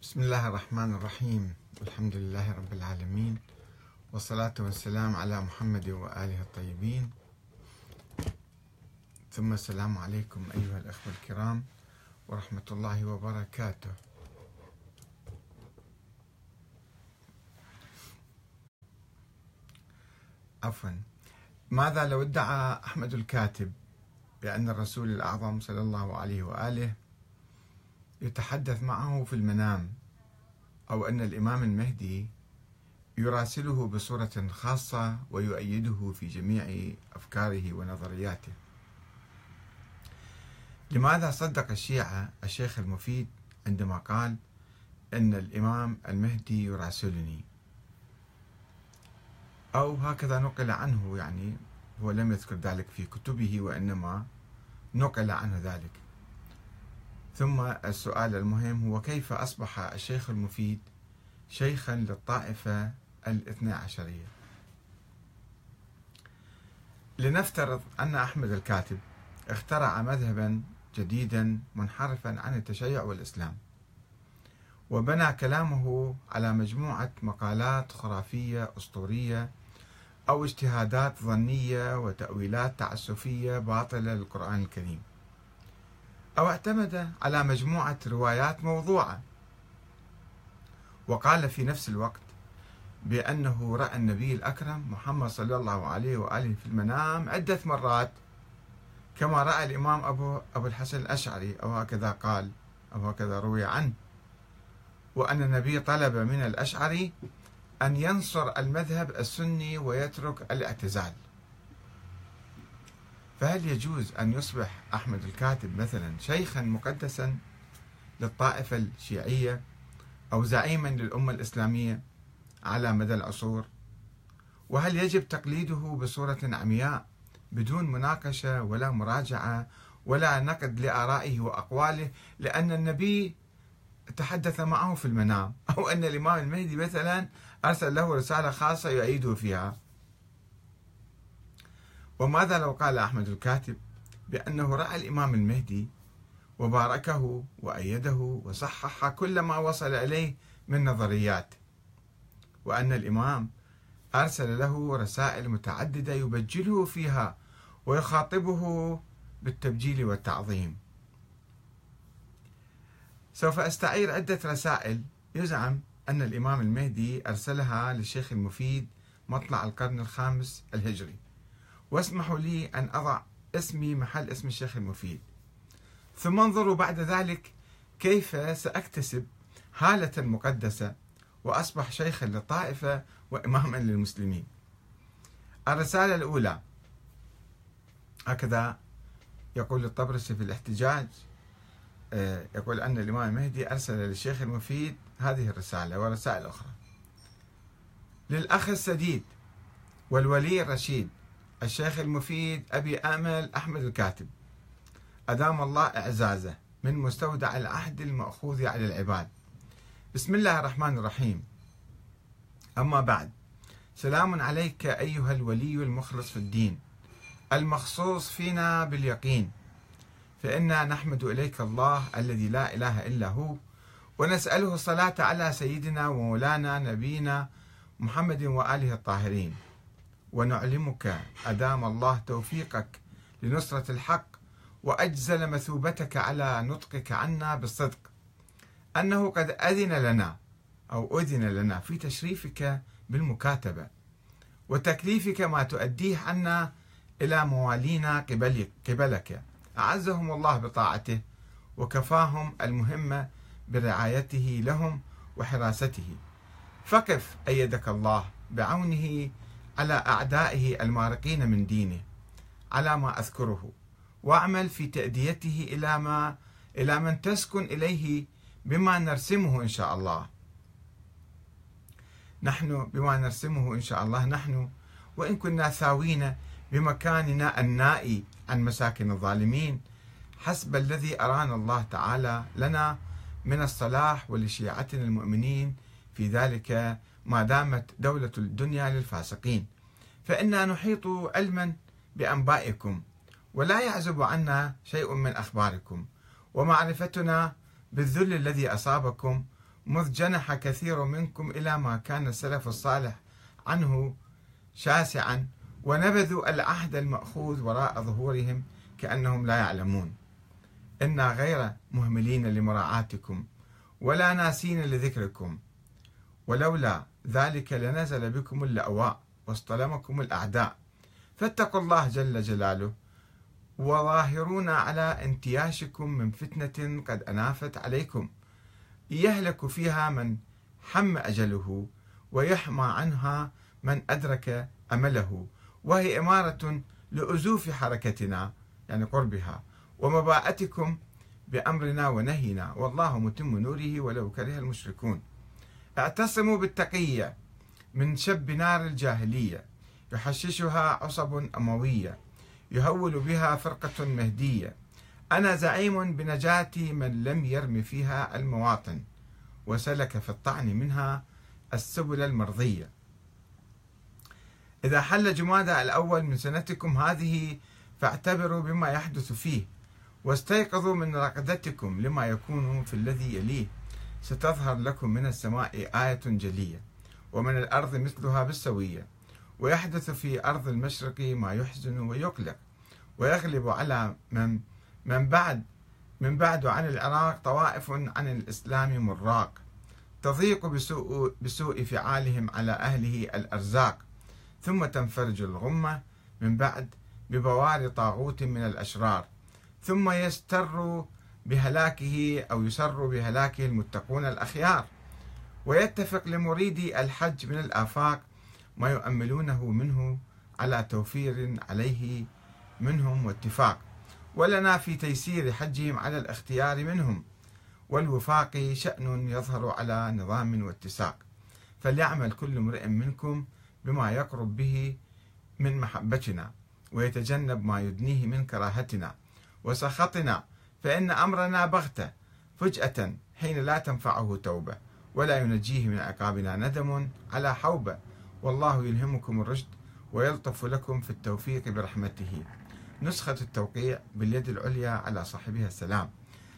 بسم الله الرحمن الرحيم. الحمد لله رب العالمين. والصلاة والسلام على محمد وآله الطيبين. ثم السلام عليكم أيها الأخوة الكرام ورحمة الله وبركاته. عفوا. ماذا لو ادعى أحمد الكاتب بأن الرسول الأعظم صلى الله عليه وآله يتحدث معه في المنام أو أن الإمام المهدي يراسله بصورة خاصة ويؤيده في جميع أفكاره ونظرياته. لماذا صدق الشيعة الشيخ المفيد عندما قال أن الإمام المهدي يراسلني؟ أو هكذا نقل عنه يعني هو لم يذكر ذلك في كتبه وإنما نقل عنه ذلك. ثم السؤال المهم هو كيف أصبح الشيخ المفيد شيخا للطائفة الاثنى عشرية؟ لنفترض أن أحمد الكاتب اخترع مذهبا جديدا منحرفا عن التشيع والإسلام وبنى كلامه على مجموعة مقالات خرافية أسطورية أو اجتهادات ظنية وتأويلات تعسفية باطلة للقرآن الكريم. أو اعتمد على مجموعة روايات موضوعة. وقال في نفس الوقت بأنه رأى النبي الأكرم محمد صلى الله عليه وآله في المنام عدة مرات كما رأى الإمام أبو, أبو الحسن الأشعري أو هكذا قال أو هكذا روي عنه. وأن النبي طلب من الأشعري أن ينصر المذهب السني ويترك الاعتزال. فهل يجوز أن يصبح أحمد الكاتب مثلا شيخا مقدسا للطائفة الشيعية أو زعيما للأمة الإسلامية على مدى العصور؟ وهل يجب تقليده بصورة عمياء بدون مناقشة ولا مراجعة ولا نقد لآرائه وأقواله؟ لأن النبي تحدث معه في المنام أو أن الإمام المهدي مثلا أرسل له رسالة خاصة يؤيده فيها. وماذا لو قال أحمد الكاتب بأنه رأى الإمام المهدي وباركه وأيده وصحح كل ما وصل إليه من نظريات وأن الإمام أرسل له رسائل متعددة يبجله فيها ويخاطبه بالتبجيل والتعظيم. سوف أستعير عدة رسائل يزعم أن الإمام المهدي أرسلها للشيخ المفيد مطلع القرن الخامس الهجري. واسمحوا لي أن أضع اسمي محل اسم الشيخ المفيد. ثم انظروا بعد ذلك كيف سأكتسب هالة مقدسة وأصبح شيخا للطائفة وإماما للمسلمين. الرسالة الأولى. هكذا يقول الطبرسي في الاحتجاج آه، يقول أن الإمام المهدي أرسل للشيخ المفيد هذه الرسالة ورسائل أخرى. للأخ السديد والولي الرشيد الشيخ المفيد أبي آمل أحمد الكاتب. أدام الله إعزازه من مستودع العهد المأخوذ على العباد. بسم الله الرحمن الرحيم. أما بعد سلام عليك أيها الولي المخلص في الدين المخصوص فينا باليقين فإنا نحمد إليك الله الذي لا إله إلا هو ونسأله الصلاة على سيدنا ومولانا نبينا محمد وآله الطاهرين. ونعلمك أدام الله توفيقك لنصرة الحق وأجزل مثوبتك على نطقك عنا بالصدق. أنه قد أذن لنا أو أذن لنا في تشريفك بالمكاتبة وتكليفك ما تؤديه عنا إلى موالينا قبلك, أعزهم الله بطاعته وكفاهم المهمة برعايته لهم وحراسته. فقف أيدك الله بعونه على أعدائه المارقين من دينه على ما أذكره وأعمل في تأديته إلى ما إلى من تسكن إليه بما نرسمه إن شاء الله. نحن بما نرسمه إن شاء الله نحن وإن كنا ثاوين بمكاننا النائي عن مساكن الظالمين حسب الذي أرانا الله تعالى لنا من الصلاح ولشيعتنا المؤمنين في ذلك ما دامت دولة الدنيا للفاسقين. فإنا نحيط علما بأنبائكم ولا يعزب عنا شيء من أخباركم. ومعرفتنا بالذل الذي أصابكم مذ جنح كثير منكم إلى ما كان السلف الصالح عنه شاسعا. ونبذوا العهد المأخوذ وراء ظهورهم كأنهم لا يعلمون. إنا غير مهملين لمراعاتكم ولا ناسين لذكركم. ولولا ذلك لنزل بكم اللأواء واصطلمكم الأعداء. فاتقوا الله جل جلاله وظاهرون على انتياشكم من فتنة قد أنافت عليكم. يهلك فيها من حم أجله ويحمى عنها من أدرك أمله. وهي إمارة لأزوف حركتنا يعني قربها ومباءتكم بأمرنا ونهينا. والله متم نوره ولو كره المشركون. اعتصموا بالتقية من شب نار الجاهلية. يحششها عصب أموية. يهول بها فرقة مهدية. أنا زعيم بنجاة من لم يرم فيها المواطن. وسلك في الطعن منها السبل المرضية. إذا حل جمادى الأول من سنتكم هذه فاعتبروا بما يحدث فيه. واستيقظوا من رقدتكم لما يكون في الذي يليه. ستظهر لكم من السماء آية جلية ومن الأرض مثلها بالسوية ويحدث في أرض المشرق ما يحزن ويقلق ويغلب على من من بعد من بعد عن العراق طوائف عن الإسلام مراق. تضيق بسوء, بسوء فعالهم على أهله الأرزاق ثم تنفرج الغمة من بعد ببوار طاغوت من الأشرار ثم يستر بهلاكه أو يسر بهلاكه المتقون الأخيار. ويتفق لمريدي الحج من الآفاق ما يؤملونه منه على توفير عليه منهم واتفاق. ولنا في تيسير حجهم على الاختيار منهم. والوفاق شأن يظهر على نظام واتساق. فليعمل كل امرئ منكم بما يقرب به من محبتنا. ويتجنب ما يدنيه من كراهتنا. وسخطنا فإن أمرنا بغتة. فجأة حين لا تنفعه توبة ولا ينجيه من عقابنا ندم على حوبة. والله يلهمكم الرشد ويلطف لكم في التوفيق برحمته. نسخة التوقيع باليد العليا على صاحبها السلام.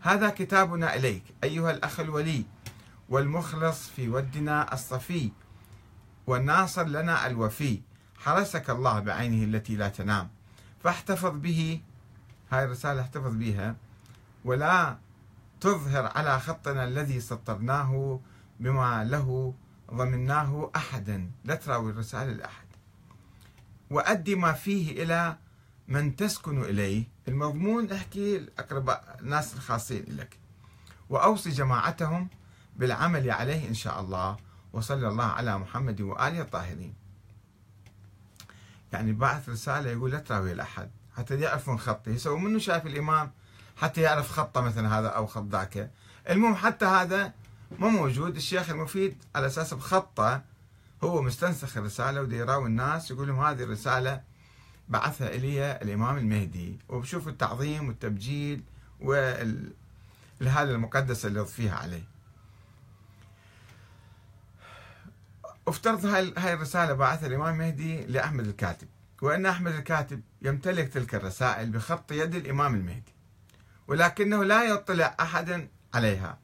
هذا كتابنا إليك أيها الأخ الولي والمخلص في ودنا الصفي والناصر لنا الوفي. حرسك الله بعينه التي لا تنام. فاحتفظ به. هاي الرسالة احتفظ بها ولا تظهر على خطنا الذي سطرناه بما له ضمناه أحدا. لا تراوي الرسالة لأحد. وأدي ما فيه إلى من تسكن إليه. المضمون احكي الأقرباء الناس الخاصين لك. وأوصي جماعتهم بالعمل عليه إن شاء الله. وصلى الله على محمد وآله الطاهرين. يعني بعث رسالة يقول لا تراوي الأحد حتى يعرفون خطي يسوي منه شايف الإمام حتى يعرف خطة مثلا هذا أو خط ذاك. المهم حتى هذا مو موجود. الشيخ المفيد على أساس بخطة هو مستنسخ الرسالة ودي يراوي الناس يقول لهم هذه الرسالة بعثها إلي الإمام المهدي. وبشوف التعظيم والتبجيل والهالة المقدسة اللي يضفيها عليه. افترض هاي الرسالة بعثها الإمام المهدي لأحمد الكاتب. وأن أحمد الكاتب يمتلك تلك الرسائل بخط يد الإمام المهدي. ولكنه لا يطلع أحدا عليها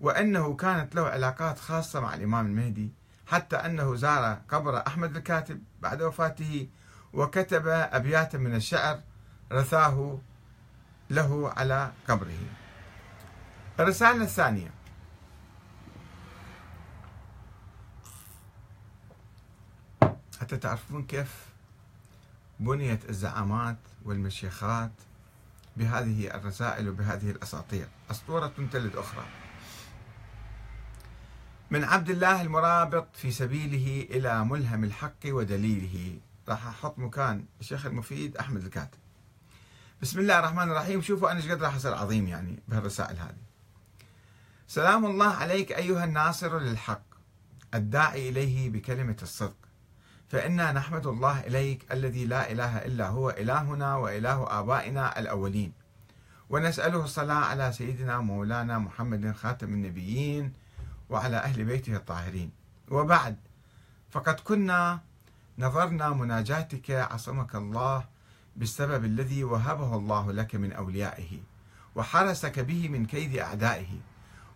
وأنه كانت له علاقات خاصة مع الإمام المهدي حتى أنه زار قبر أحمد الكاتب بعد وفاته وكتب أبياتا من الشعر رثاه له على قبره. الرسالة الثانية. حتى تعرفون كيف بنيت الزعامات والمشيخات بهذه الرسائل وبهذه الأساطير. أسطورة تلد أخرى. من عبد الله المرابط في سبيله إلى ملهم الحق ودليله. راح أحط مكان الشيخ المفيد أحمد الكاتب. بسم الله الرحمن الرحيم. شوفوا أنا إيش قد راح أصير عظيم يعني بهالرسائل هذه. سلام الله عليك أيها الناصر للحق. الداعي إليه بكلمة الصدق. فإنا نحمد الله إليك الذي لا إله إلا هو إلهنا وإله آبائنا الأولين. ونسأله الصلاة على سيدنا مولانا محمد خاتم النبيين وعلى أهل بيته الطاهرين. وبعد فقد كنا نظرنا مناجاتك عصمك الله بالسبب الذي وهبه الله لك من أوليائه وحرسك به من كيد أعدائه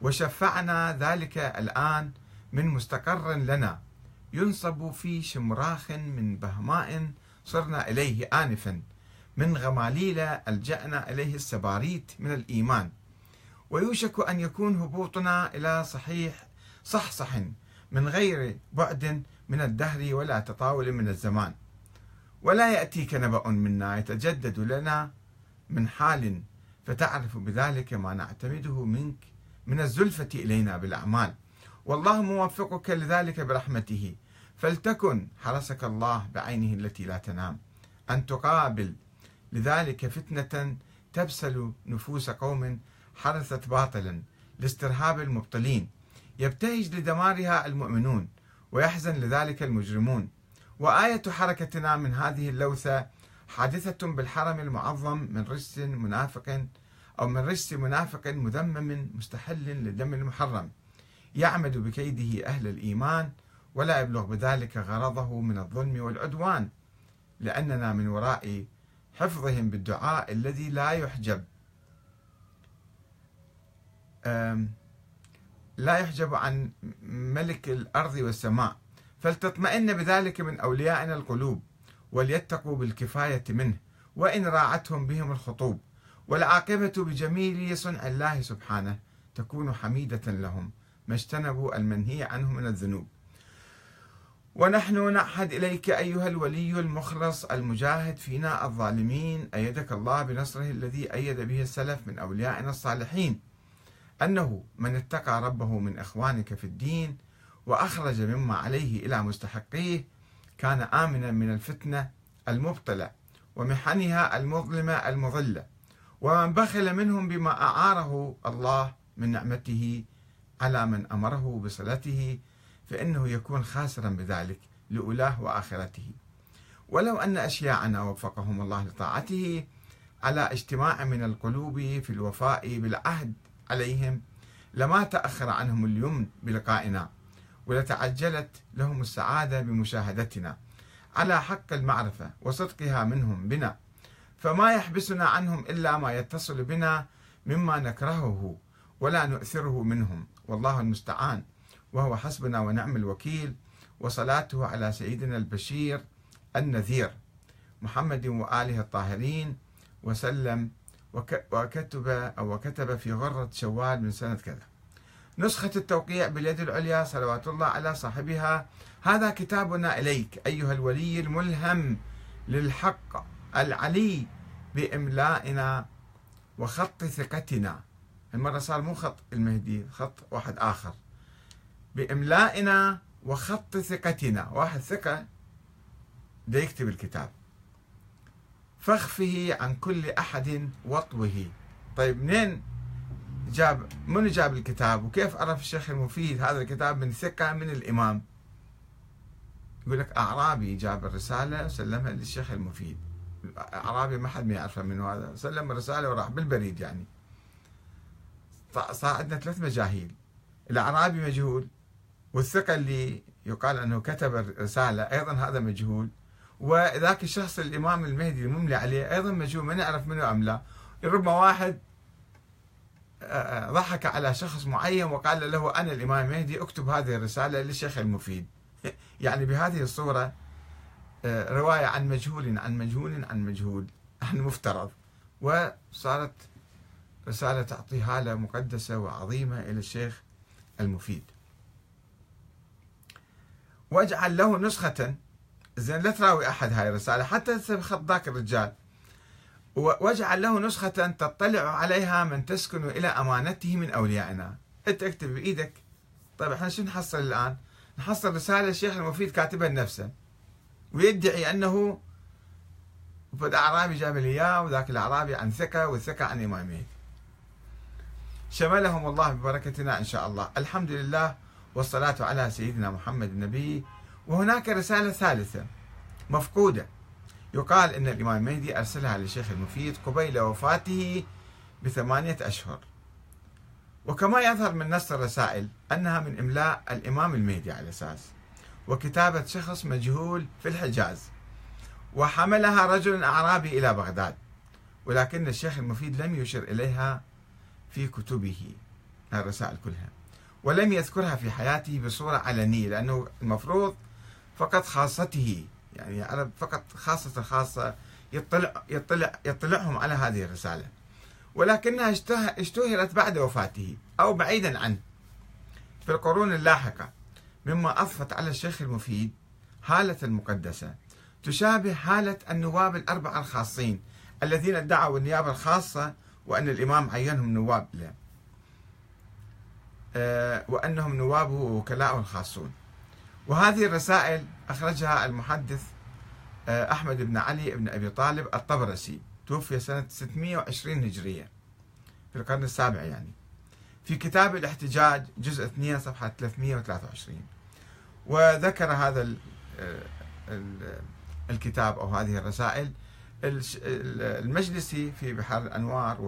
وشفعنا ذلك الآن من مستقر لنا ينصب في شمراخ من بهماء صرنا إليه آنفا. من غماليل ألجأنا إليه السباريت من الإيمان. ويوشك أن يكون هبوطنا إلى صحيح صحصح من غير بعد من الدهر ولا تطاول من الزمان. ولا يأتيك نبأ منا يتجدد لنا من حال فتعرف بذلك ما نعتمده منك من الزلفة إلينا بالأعمال. والله موفقك لذلك برحمته. فلتكن حرسك الله بعينه التي لا تنام. أن تقابل. لذلك فتنة تبسل نفوس قوم حرثت باطلا لاسترهاب المبطلين. يبتهج لدمارها المؤمنون ويحزن لذلك المجرمون. وآية حركتنا من هذه اللوثة حادثة بالحرم المعظم من رجس منافق أو من رجس منافق مذمم مستحل للدم المحرم. يعمد بكيده أهل الإيمان ولا يبلغ بذلك غرضه من الظلم والعدوان لأننا من وراء حفظهم بالدعاء الذي لا يحجب. لا يحجب عن ملك الأرض والسماء. فلتطمئن بذلك من أوليائنا القلوب وليتقوا بالكفاية منه وإن راعتهم بهم الخطوب. والعاقبة بجميل صنع الله سبحانه تكون حميدة لهم. ما اجتنبوا المنهي عنه من الذنوب. ونحن نعهد إليك أيها الولي المخلص المجاهد فينا الظالمين أيدك الله بنصره الذي أيد به السلف من أوليائنا الصالحين أنه من اتقى ربه من إخوانك في الدين وأخرج مما عليه إلى مستحقيه كان آمنا من الفتنة المبطلة ومحنها المظلمة المضلة ومن بخل منهم بما أعاره الله من نعمته على من أمره بصلته فإنه يكون خاسرا بذلك لأولاه وآخرته. ولو أن أشياعنا وفقهم الله لطاعته على اجتماع من القلوب في الوفاء بالعهد عليهم لما تأخر عنهم اليمن بلقائنا ولتعجلت لهم السعادة بمشاهدتنا على حق المعرفة وصدقها منهم بنا فما يحبسنا عنهم إلا ما يتصل بنا مما نكرهه ولا نؤثره منهم. والله المستعان. وهو حسبنا ونعم الوكيل وصلاته على سيدنا البشير النذير محمد وآله الطاهرين وسلم وكتب أو وكتب في غرة شوال من سنة كذا. نسخة التوقيع باليد العليا صلوات الله على صاحبها. هذا كتابنا إليك أيها الولي الملهم للحق العلي بإملائنا وخط ثقتنا. المرة صار مو خط المهدي خط واحد آخر. بإملائنا وخط ثقتنا. واحد ثقة ده يكتب الكتاب. فخفه عن كل أحد وطوه. طيب منين جاب من جاب الكتاب؟ وكيف عرف الشيخ المفيد هذا الكتاب من ثقة من الإمام؟ يقول لك أعرابي جاب الرسالة وسلمها للشيخ المفيد. أعرابي ما حد ما يعرفه منه هذا. سلم الرسالة وراح بالبريد يعني. صار عندنا ثلاث مجاهيل. الأعرابي مجهول والثقة اللي يقال أنه كتب الرسالة أيضا هذا مجهول. وذاك الشخص الإمام المهدي المملي عليه أيضا مجهول ما نعرف منه أم لا. ربما واحد آه، آه، ضحك على شخص معين وقال له أنا الإمام المهدي اكتب هذه الرسالة للشيخ المفيد. يعني بهذه الصورة آه، رواية عن مجهول عن مجهول عن مجهول. عن مفترض. وصارت رسالة تعطي هالة مقدسة وعظيمة إلى الشيخ المفيد. واجعل له نسخة. زين لا تراوي أحد هاي الرسالة حتى بخط ذاك الرجال. واجعل له نسخة تطلع عليها من تسكن إلى أمانته من أوليائنا. أنت اكتب بإيدك. طيب إحنا شو نحصل الآن؟ نحصل رسالة الشيخ المفيد كاتبها لنفسه ويدعي أنه فد أعرابي جاب لي إياه وذاك الأعرابي عن ثقة والثقة عن إمامين شملهم الله ببركتنا إن شاء الله. الحمد لله والصلاة على سيدنا محمد النبي. وهناك رسالة ثالثة مفقودة. يقال أن الإمام المهدي أرسلها للشيخ المفيد قبيل وفاته بثمانية أشهر. وكما يظهر من نص الرسائل أنها من إملاء الإمام المهدي على أساس. وكتابة شخص مجهول في الحجاز. وحملها رجل أعرابي إلى بغداد. ولكن الشيخ المفيد لم يشر إليها في كتبه الرسائل كلها. ولم يذكرها في حياته بصورة علنية لأنه المفروض فقط خاصته يعني يعرف فقط خاصة الخاصة يطلع يطلع يطلعهم على هذه الرسالة. ولكنها اشتهرت بعد وفاته أو بعيدا عنه. في القرون اللاحقة مما أضفت على الشيخ المفيد حالة المقدسة تشابه حالة النواب الأربعة الخاصين الذين ادعوا النيابة الخاصة وأن الإمام عينهم نواب له آه، وأنهم نوابه ووكلاءه الخاصون. وهذه الرسائل أخرجها المحدث آه، أحمد بن علي بن أبي طالب الطبرسي توفي سنة 620 هجرية في القرن السابع يعني. في كتاب الاحتجاج جزء 2 صفحة 323 وذكر هذا الكتاب أو هذه الرسائل المجلسي في بحار الأنوار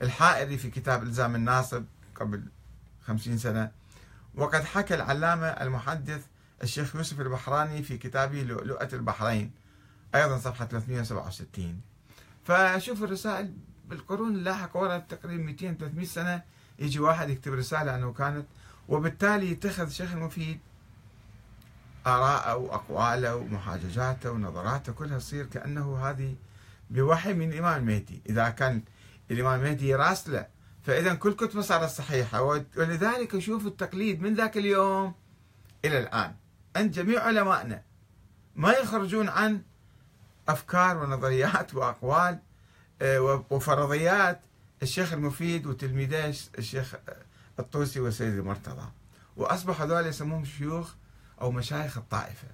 والحائري في كتاب إلزام الناصب قبل خمسين سنة. وقد حكى العلامة المحدث الشيخ يوسف البحراني في كتابه لؤلؤة البحرين أيضا صفحة 367 فشوف الرسائل بالقرون اللاحقة ورا تقريبا 200 300 سنة يجي واحد يكتب رسالة أنه كانت وبالتالي يتخذ الشيخ المفيد آراءه وأقواله ومحاججاته ونظراته كلها تصير كأنه هذه بوحي من الإمام المهدي إذا كان الإمام المهدي راسله فإذا كل كتبه صارت صحيحة. ولذلك شوف التقليد من ذاك اليوم إلى الآن. عند جميع علمائنا ما يخرجون عن أفكار ونظريات وأقوال آه، وفرضيات الشيخ المفيد وتلميذه الشيخ الطوسي والسيد المرتضى. وأصبح هذول يسموهم شيوخ أو مشايخ الطائفة.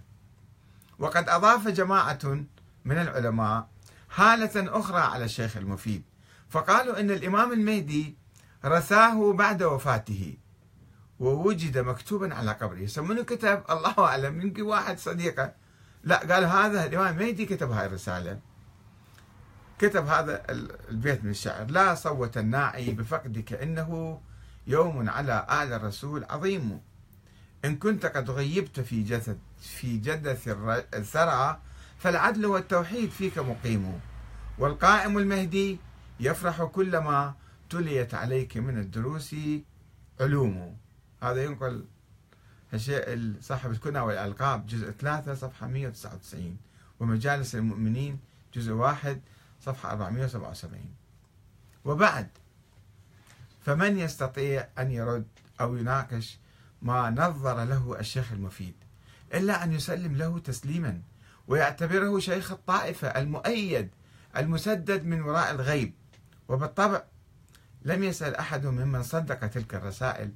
وقد أضاف جماعة من العلماء حالة أخرى على الشيخ المفيد فقالوا أن الإمام المهدي رثاه بعد وفاته ووجد مكتوبا على قبره. منو كتب الله أعلم يمكن واحد صديقه. لا قال هذا الإمام المهدي كتب هاي الرسالة. كتب هذا البيت من الشعر. لا صوت الناعي بفقدك إنه يوم على أعلى الرسول عظيم. إن كنت قد غيبت في جسد في جدث الثرى فالعدل والتوحيد فيك مقيم. والقائم المهدي يفرح كلما تليت عليك من الدروس علوم. هذا ينقل الشيء صاحب الكنى والألقاب جزء 3 صفحة 199 ومجالس المؤمنين جزء 1 صفحة 477 وبعد فمن يستطيع أن يرد أو يناقش ما نظر له الشيخ المفيد إلا أن يسلم له تسليما ويعتبره شيخ الطائفة المؤيد المسدد من وراء الغيب. وبالطبع لم يسأل أحد ممن صدق تلك الرسائل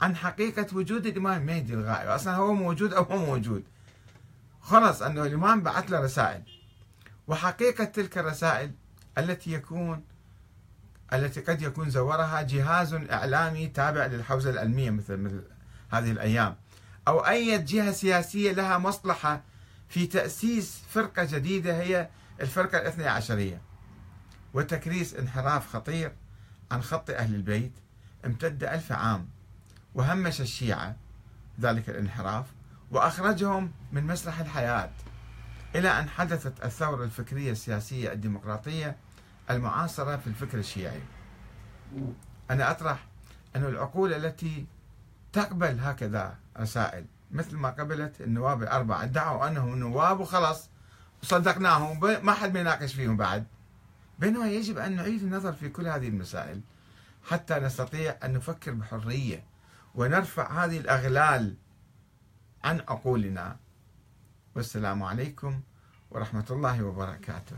عن حقيقة وجود الإمام المهدي الغائب. أصلا هو موجود أو هو موجود؟ خلص أنه الإمام بعث له رسائل. وحقيقة تلك الرسائل التي يكون التي قد يكون زورها جهاز إعلامي تابع للحوزة العلمية مثل مثل هذه الأيام. أو أي جهة سياسية لها مصلحة في تأسيس فرقة جديدة هي الفرقة الاثنى عشرية. وتكريس انحراف خطير عن خط أهل البيت امتد ألف عام. وهمش الشيعة ذلك الانحراف وأخرجهم من مسرح الحياة. إلى أن حدثت الثورة الفكرية السياسية الديمقراطية المعاصرة في الفكر الشيعي. أنا أطرح أن العقول التي تقبل هكذا رسائل مثل ما قبلت النواب الأربعة ادعوا أنهم نواب وخلاص صدقناهم ما حد بيناقش فيهم بعد. بينما يجب أن نعيد النظر في كل هذه المسائل حتى نستطيع أن نفكر بحرية ونرفع هذه الأغلال عن عقولنا. والسلام عليكم ورحمة الله وبركاته.